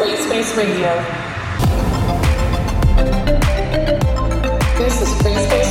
Free Space Radio. This is Free Space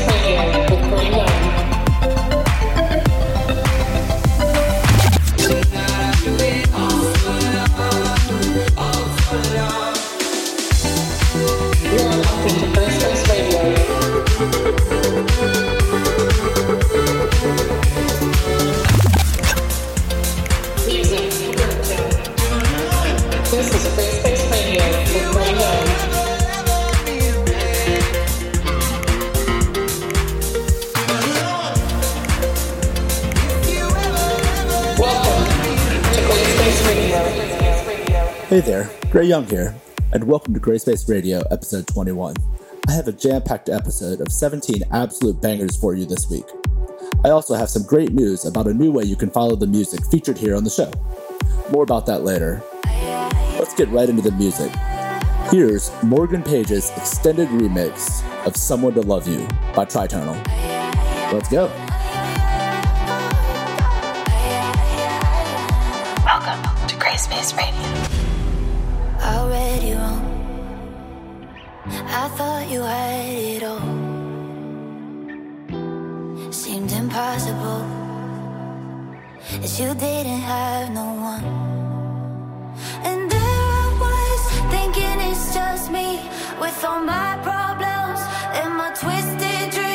Hey there, Gray Young here, and welcome to Gray Space Radio, episode 21. I have a jam packed episode of 17 absolute bangers for you this week. I also have some great news about a new way you can follow the music featured here on the show. More about that later. Let's get right into the music. Here's Morgan Page's extended remix of Someone to Love You by Tritonal. Let's go. I thought you had it all. Seemed impossible. As you didn't have no one. And there I was, thinking it's just me with all my problems and my twisted dreams.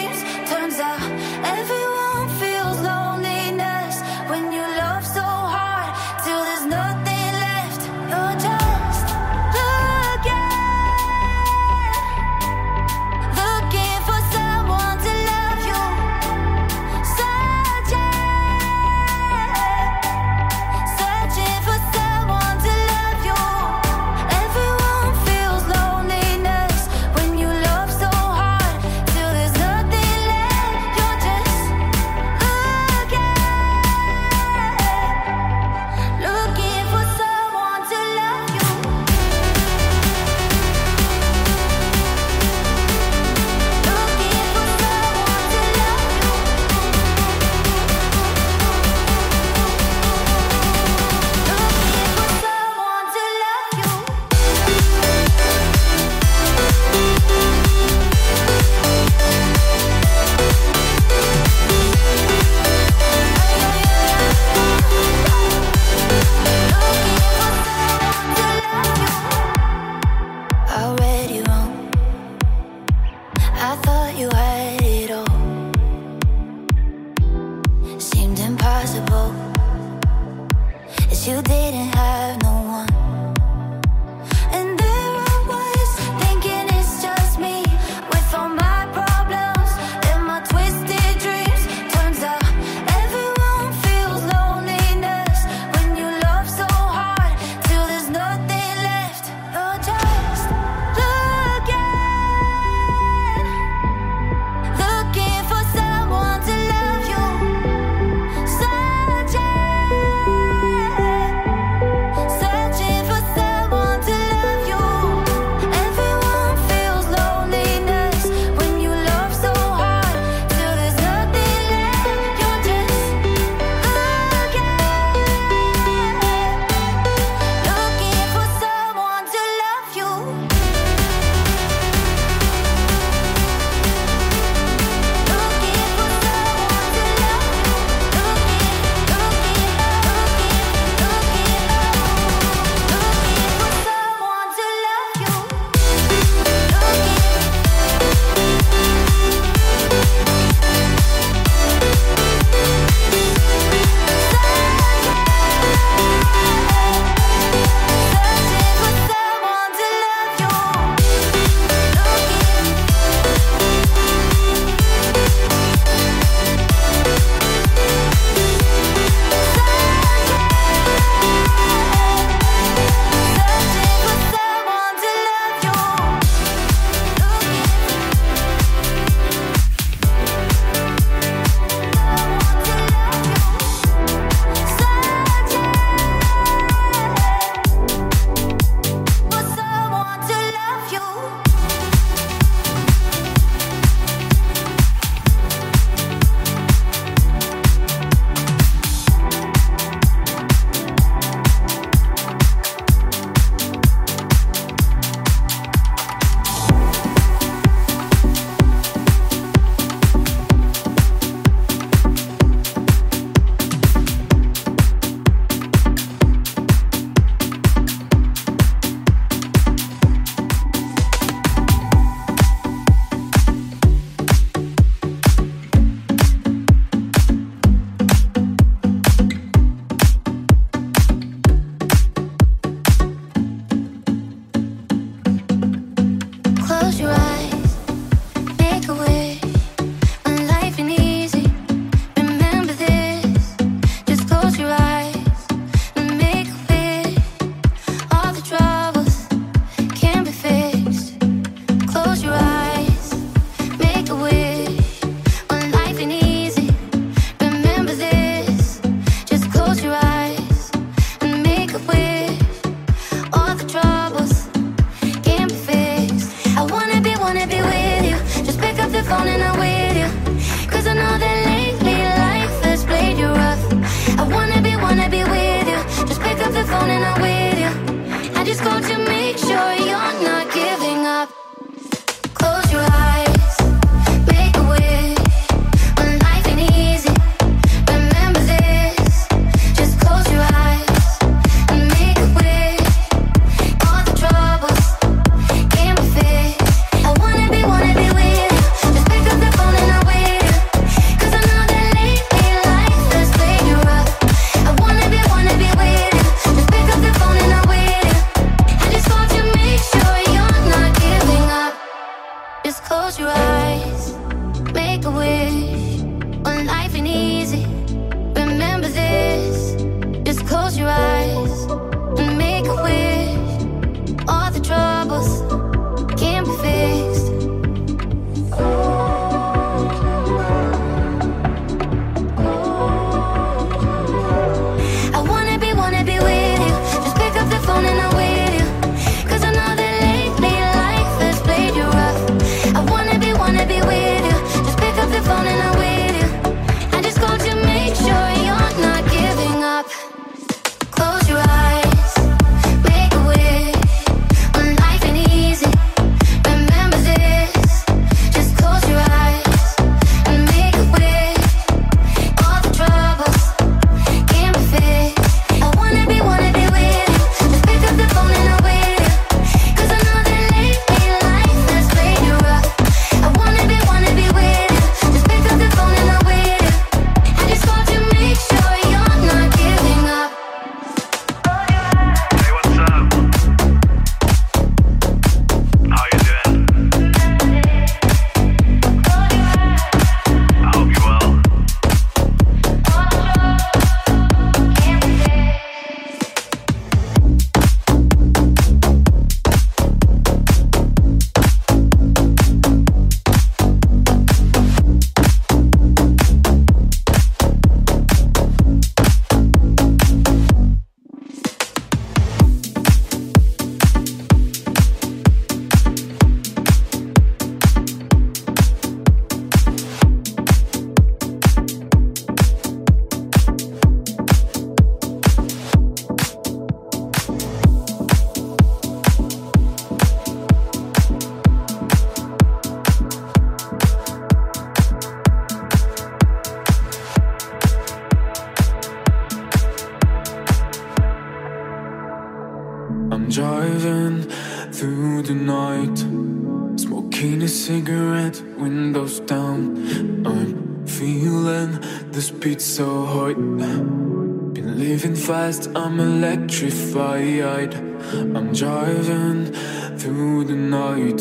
Driving through the night,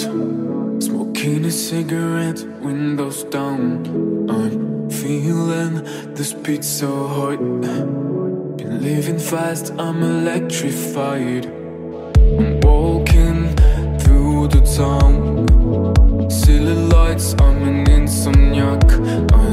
smoking a cigarette, windows down. I'm feeling this beat so hot. Been living fast, I'm electrified. I'm walking through the town. Silly lights, I'm an insomniac. I'm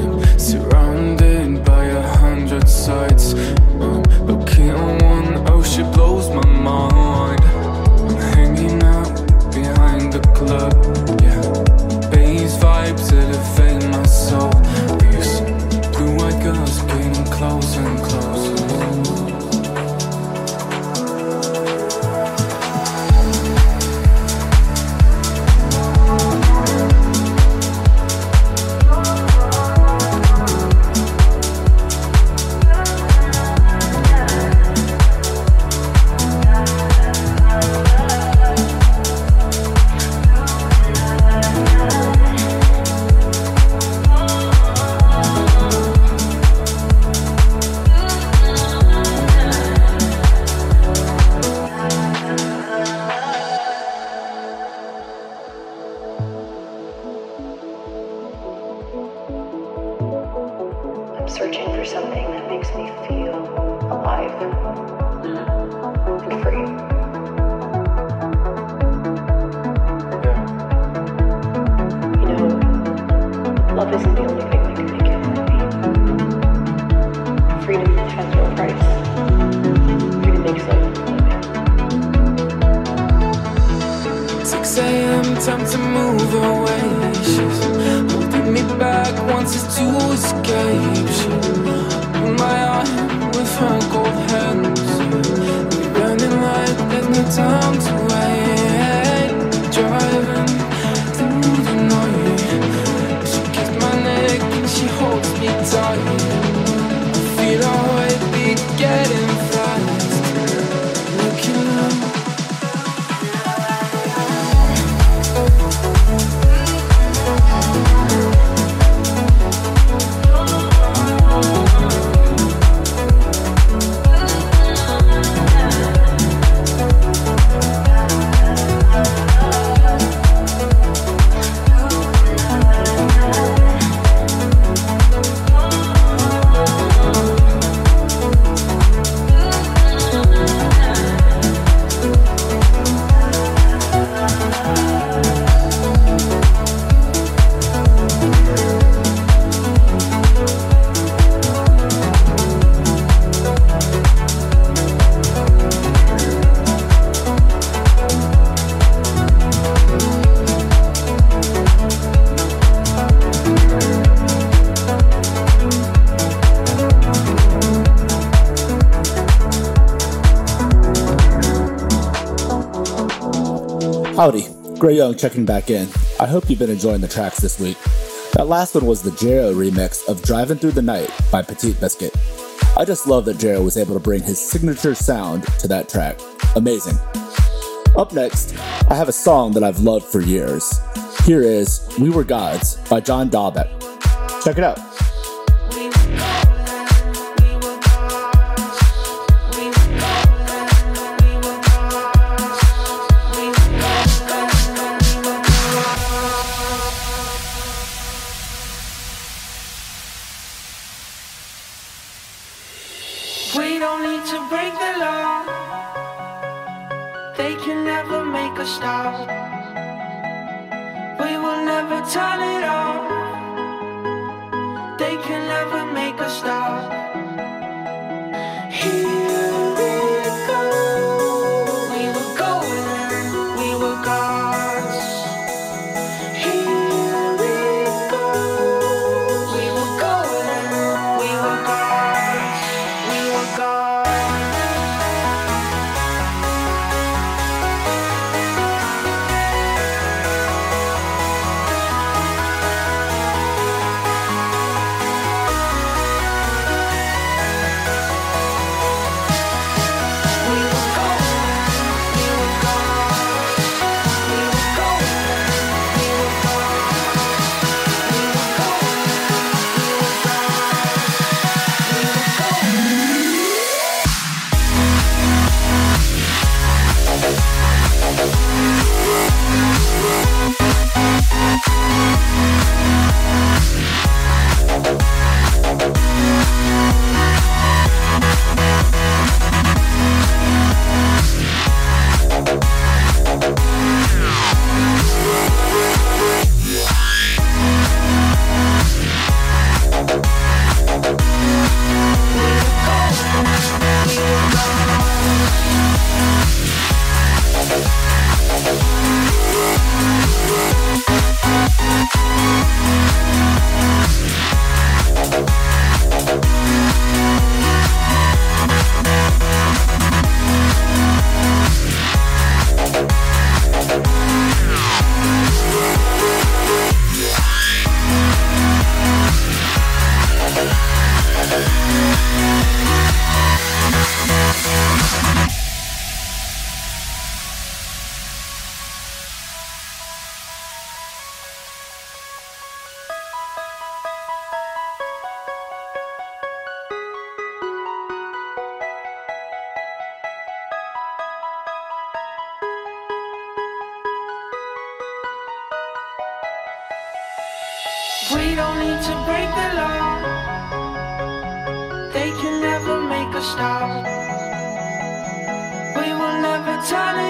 checking back in. I hope you've been enjoying the tracks this week. That last one was the Jerro remix of Driving Through the Night by Petit Biscuit. I just love that Jerro was able to bring his signature sound to that track. Amazing. Up next, I have a song that I've loved for years. Here is We Were Gods by John Dahlback. Check it out. We don't need to break the law. They can never make us stop. We will never turn it.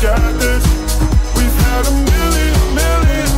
got this. We've had a million, million.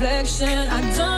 reflection. I done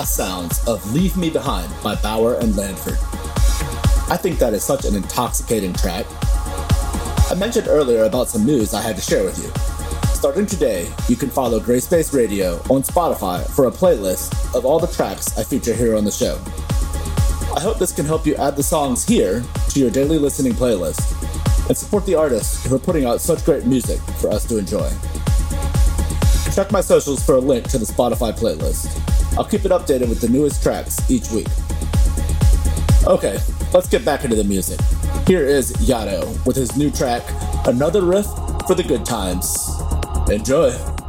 last sounds of Leave Me Behind by Bauer and Landford. I think that is such an intoxicating track. I mentioned earlier about some news I had to share with you. Starting today, you can follow Grayspace Radio on Spotify for a playlist of all the tracks I feature here on the show. I hope this can help you add the songs here to your daily listening playlist and support the artists who are putting out such great music for us to enjoy. Check my socials for a link to the Spotify playlist. I'll keep it updated with the newest tracks each week. Okay, let's get back into the music. Here is Yotto with his new track, Another Riff for the Good Times. Enjoy!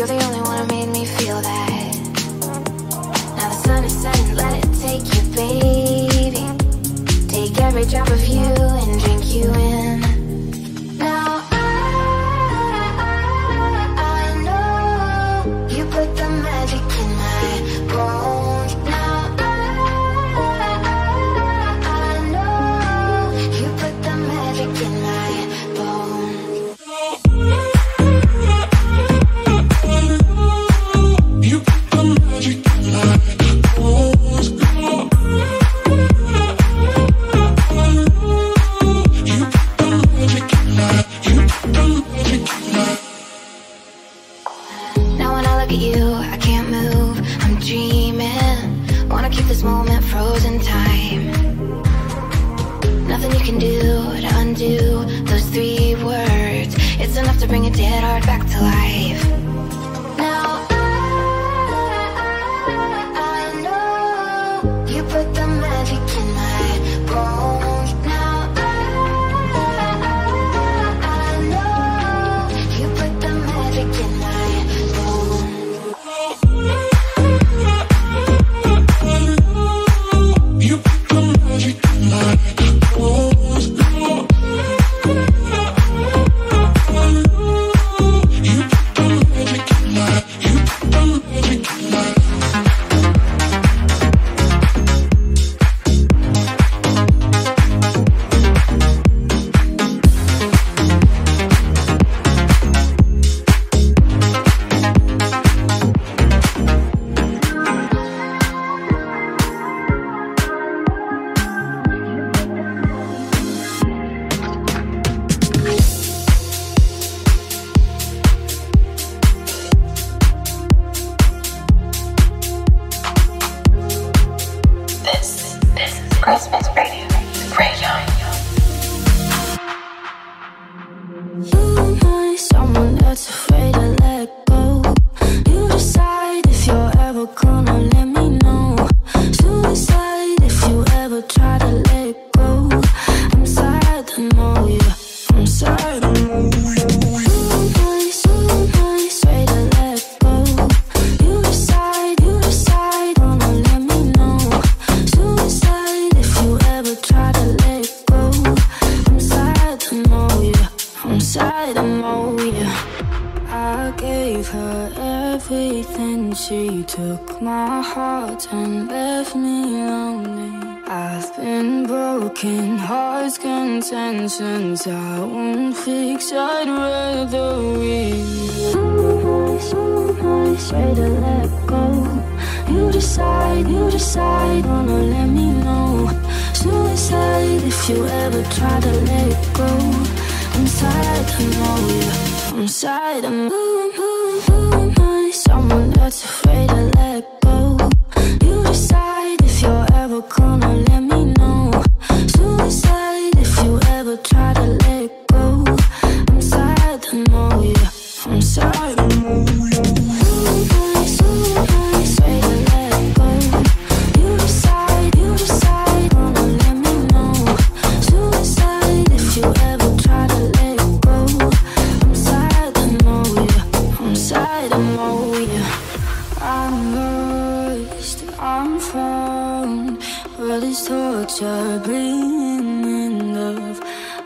You're the only one who made me feel that. Now the sun is setting, let it take you, baby. Take every drop of you. you ever try to let it go. I'm sad, I know you. I'm sad, I'm who am I? Someone that's afraid to let go. You decide.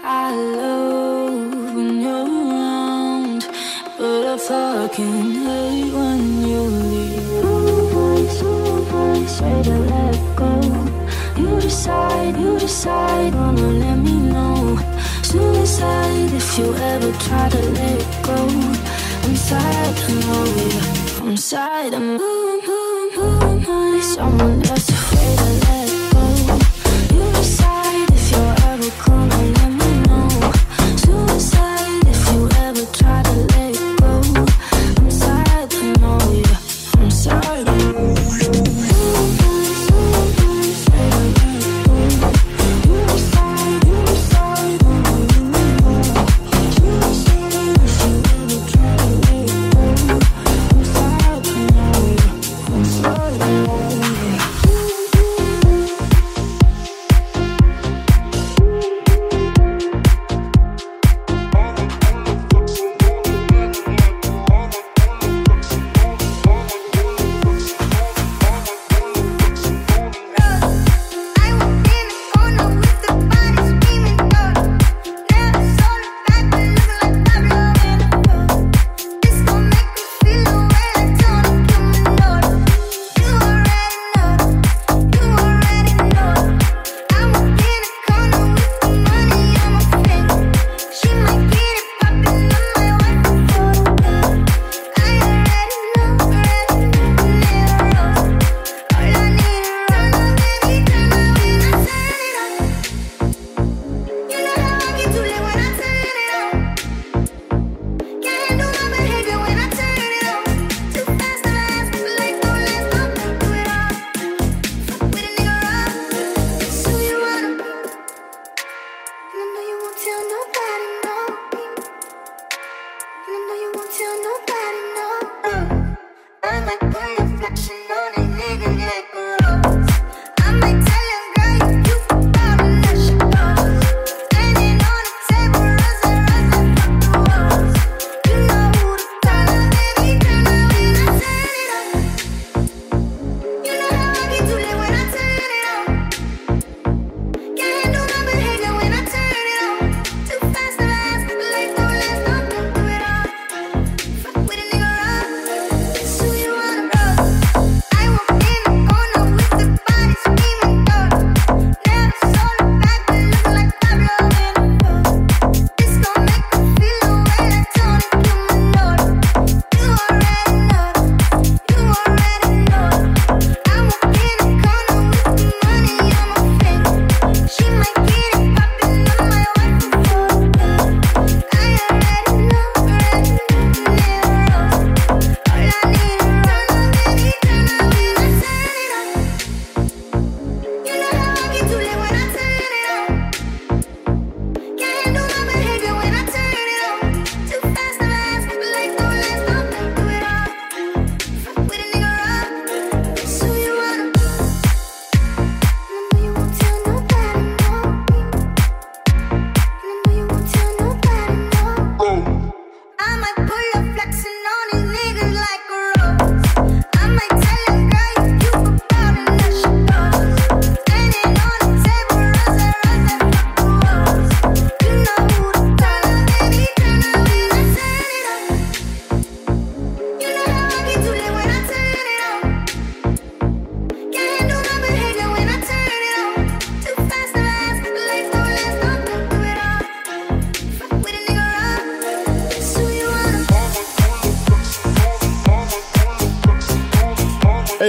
I love when you're around, but I fucking hate when you leave. Always, always ready to let go. You decide, you decide, wanna let me know. Suicide if you ever try to let go. I'm sad, I know you. I'm sad, I'm boom. Someone that's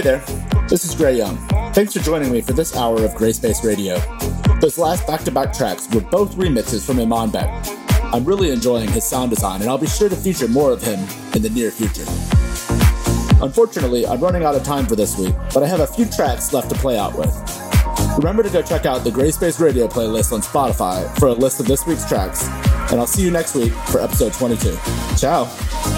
there. This is Gray Young. Thanks for joining me for this hour of Grayspace Radio. Those last back to back tracks were both remixes from Imanbek. I'm really enjoying his sound design, and I'll be sure to feature more of him in the near future. Unfortunately, I'm running out of time for this week, but I have a few tracks left to play out with. Remember to go check out the Grayspace Radio playlist on Spotify for a list of this week's tracks, and I'll see you next week for episode 22. Ciao!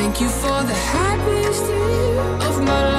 Thank you for the happiest year of my life.